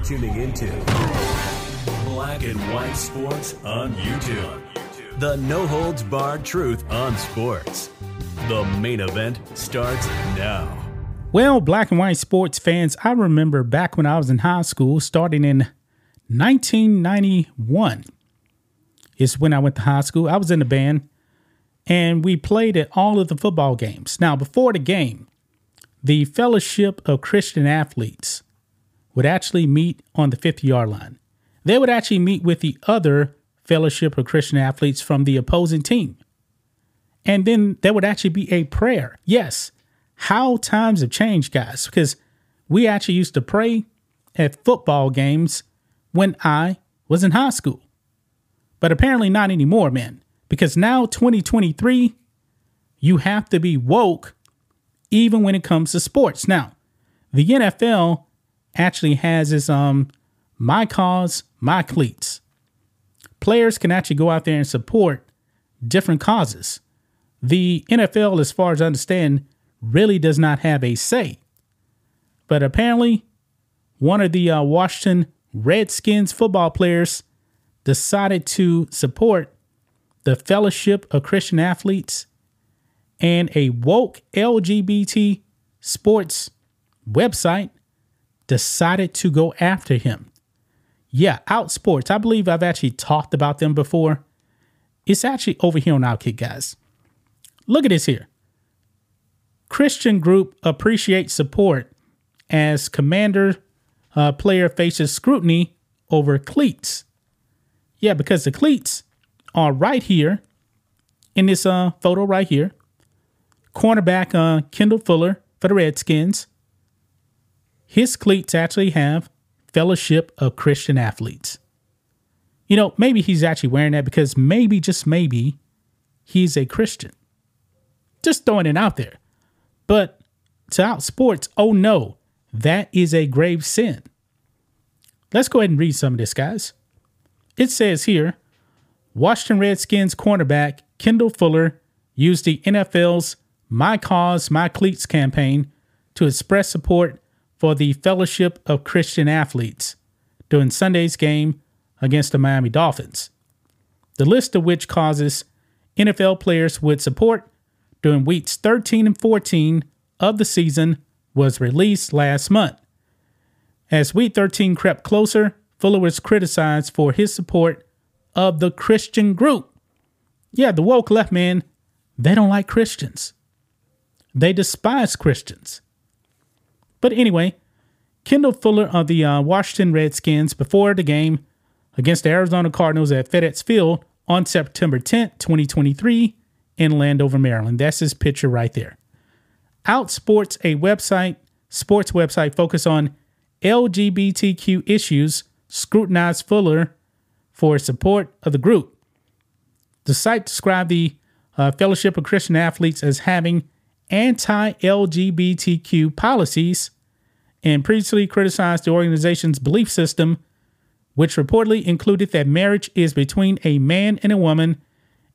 You're tuning into Black and White Sports on YouTube. The no holds barred truth on sports. The main event starts now. Well, black and white sports fans, I remember back when I was in high school, starting in 1991, is when I went to high school. I was in the band and we played at all of the football games. Now, before the game, the Fellowship of Christian Athletes would actually meet on the 50 yard line. They would actually meet with the other Fellowship of Christian Athletes from the opposing team. And then there would actually be a prayer. Yes, how times have changed, guys, because we actually used to pray at football games when I was in high school. But apparently not anymore, man, because now 2023, you have to be woke even when it comes to sports. Now, the NFL actually has its um my cause, my cleats. Players can actually go out there and support different causes. The NFL, as far as I understand, really does not have a say. But apparently, one of the uh, Washington Redskins football players decided to support the Fellowship of Christian Athletes and a woke LGBT sports website decided to go after him. Yeah, Outsports. I believe I've actually talked about them before. It's actually over here on Outkick, guys. Look at this here. Christian group appreciates support as commander uh, player faces scrutiny over cleats. Yeah, because the cleats are right here in this uh, photo right here. Cornerback uh, Kendall Fuller for the Redskins his cleats actually have Fellowship of Christian Athletes. You know, maybe he's actually wearing that because maybe, just maybe, he's a Christian. Just throwing it out there. But to Outsports, oh no, that is a grave sin. Let's go ahead and read some of this, guys. It says here Washington Redskins cornerback Kendall Fuller used the NFL's My Cause, My Cleats campaign to express support for the Fellowship of Christian Athletes during Sunday's game against the Miami Dolphins. The list of which causes NFL players would support during weeks 13 and 14 of the season was released last month. As week 13 crept closer, Fuller was criticized for his support of the Christian group. Yeah, the woke left man, they don't like Christians. They despise Christians. But anyway, Kendall Fuller of the uh, Washington Redskins before the game against the Arizona Cardinals at FedEx Field on September 10th, 2023, in Landover, Maryland. That's his picture right there. Outsports, a website, sports website focused on LGBTQ issues, scrutinized Fuller for support of the group. The site described the uh, Fellowship of Christian Athletes as having anti LGBTQ policies and previously criticized the organization's belief system, which reportedly included that marriage is between a man and a woman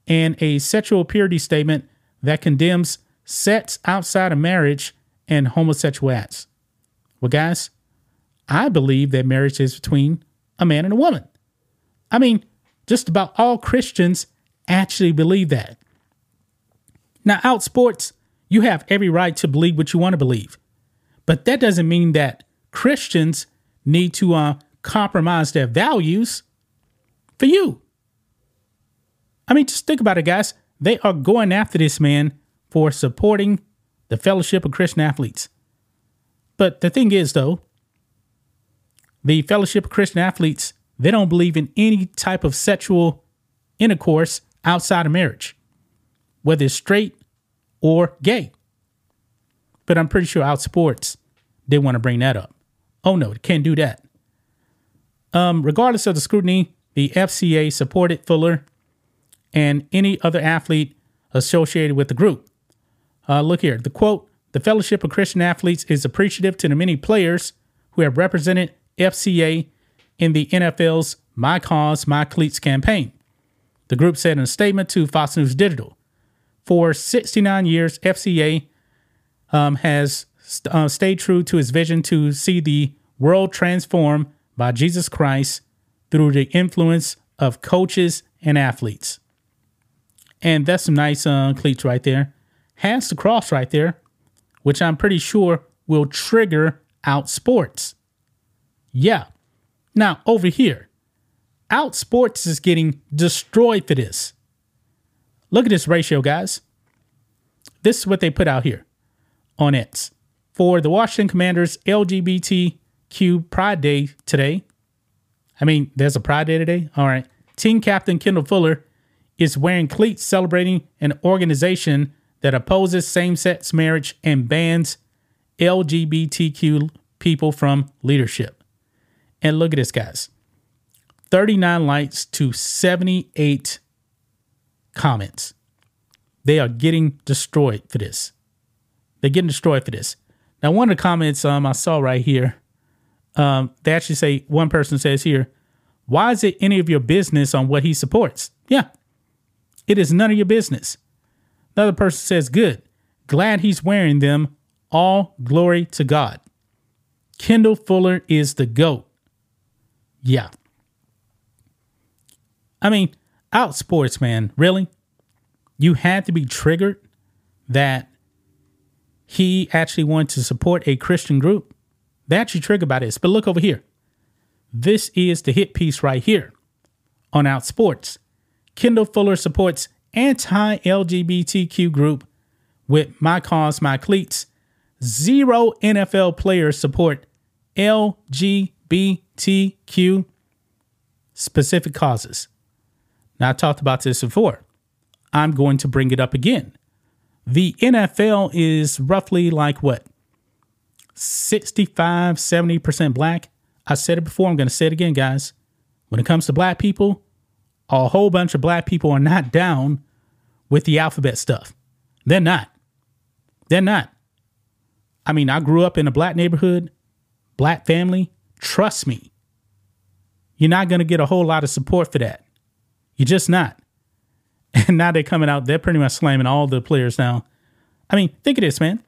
and a sexual purity statement that condemns sex outside of marriage and homosexual acts. Well, guys, I believe that marriage is between a man and a woman. I mean, just about all Christians actually believe that. Now, Outsports, you have every right to believe what you want to believe. But that doesn't mean that Christians need to uh, compromise their values for you. I mean, just think about it, guys. They are going after this man for supporting the Fellowship of Christian Athletes. But the thing is, though, the Fellowship of Christian Athletes, they don't believe in any type of sexual intercourse outside of marriage, whether it's straight or gay. But I'm pretty sure Outsports they want to bring that up. Oh no, it can't do that. Um, regardless of the scrutiny, the FCA supported Fuller and any other athlete associated with the group. Uh, look here. The quote The Fellowship of Christian Athletes is appreciative to the many players who have represented FCA in the NFL's My Cause, My Cleats campaign. The group said in a statement to Fox News Digital For 69 years, FCA um, has st- uh, stayed true to his vision to see the world transformed by Jesus Christ through the influence of coaches and athletes. And that's some nice uh, cleats right there. Has the cross right there, which I'm pretty sure will trigger Outsports. Yeah. Now, over here, Outsports is getting destroyed for this. Look at this ratio, guys. This is what they put out here on X. For the Washington Commanders LGBTQ Pride Day today, I mean, there's a Pride Day today? All right. Team captain Kendall Fuller is wearing cleats celebrating an organization that opposes same sex marriage and bans LGBTQ people from leadership. And look at this, guys 39 likes to 78 comments. They are getting destroyed for this. They're getting destroyed for this. Now, one of the comments um, I saw right here, um, they actually say, one person says here, why is it any of your business on what he supports? Yeah, it is none of your business. Another person says, Good. Glad he's wearing them. All glory to God. Kendall Fuller is the GOAT. Yeah. I mean, Outsports, man, really? You had to be triggered that he actually wanted to support a Christian group. They actually triggered by this. But look over here. This is the hit piece right here on Outsports. Kendall Fuller supports anti LGBTQ group with My Cause, My Cleats. Zero NFL players support LGBTQ specific causes. Now, I talked about this before. I'm going to bring it up again. The NFL is roughly like what? 65, 70% black. I said it before. I'm going to say it again, guys. When it comes to black people, a whole bunch of black people are not down with the alphabet stuff. They're not. They're not. I mean, I grew up in a black neighborhood, black family. Trust me, you're not going to get a whole lot of support for that. You're just not. And now they're coming out, they're pretty much slamming all the players now. I mean, think of this, man.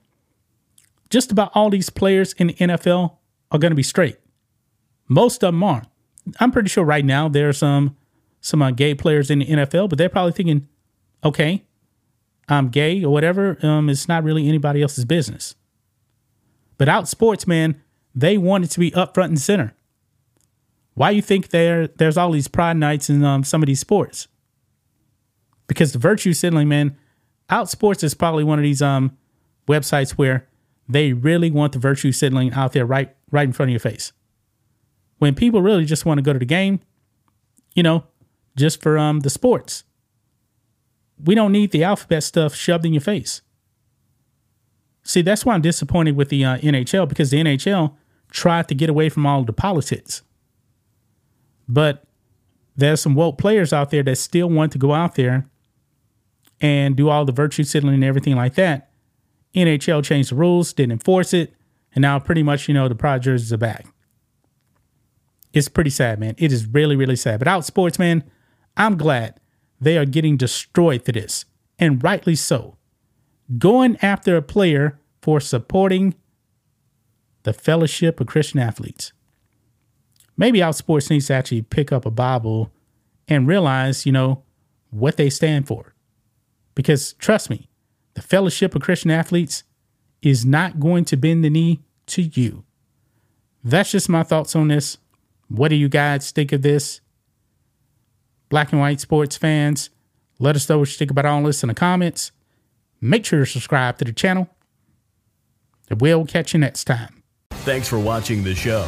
Just about all these players in the NFL are going to be straight. Most of them aren't. I'm pretty sure right now there are some some uh, gay players in the NFL, but they're probably thinking, okay, I'm gay or whatever. Um, it's not really anybody else's business. But Outsports, man, they want it to be up front and center. Why you think there there's all these pride nights in um, some of these sports? Because the virtue signaling, man, Outsports is probably one of these um websites where they really want the virtue signaling out there right right in front of your face. When people really just want to go to the game, you know, just for um the sports. We don't need the alphabet stuff shoved in your face. See, that's why I'm disappointed with the uh, NHL because the NHL tried to get away from all the politics. But there's some woke players out there that still want to go out there and do all the virtue signaling and everything like that. NHL changed the rules, didn't enforce it, and now pretty much, you know, the pride jerseys are back. It's pretty sad, man. It is really, really sad. But Outsports, man, I'm glad they are getting destroyed for this, and rightly so. Going after a player for supporting the Fellowship of Christian Athletes. Maybe Outsports needs to actually pick up a Bible and realize, you know, what they stand for. Because trust me, the Fellowship of Christian Athletes is not going to bend the knee to you. That's just my thoughts on this. What do you guys think of this? black and white sports fans. Let us know what you think about all this in the comments. Make sure to subscribe to the channel. And we'll catch you next time. Thanks for watching the show.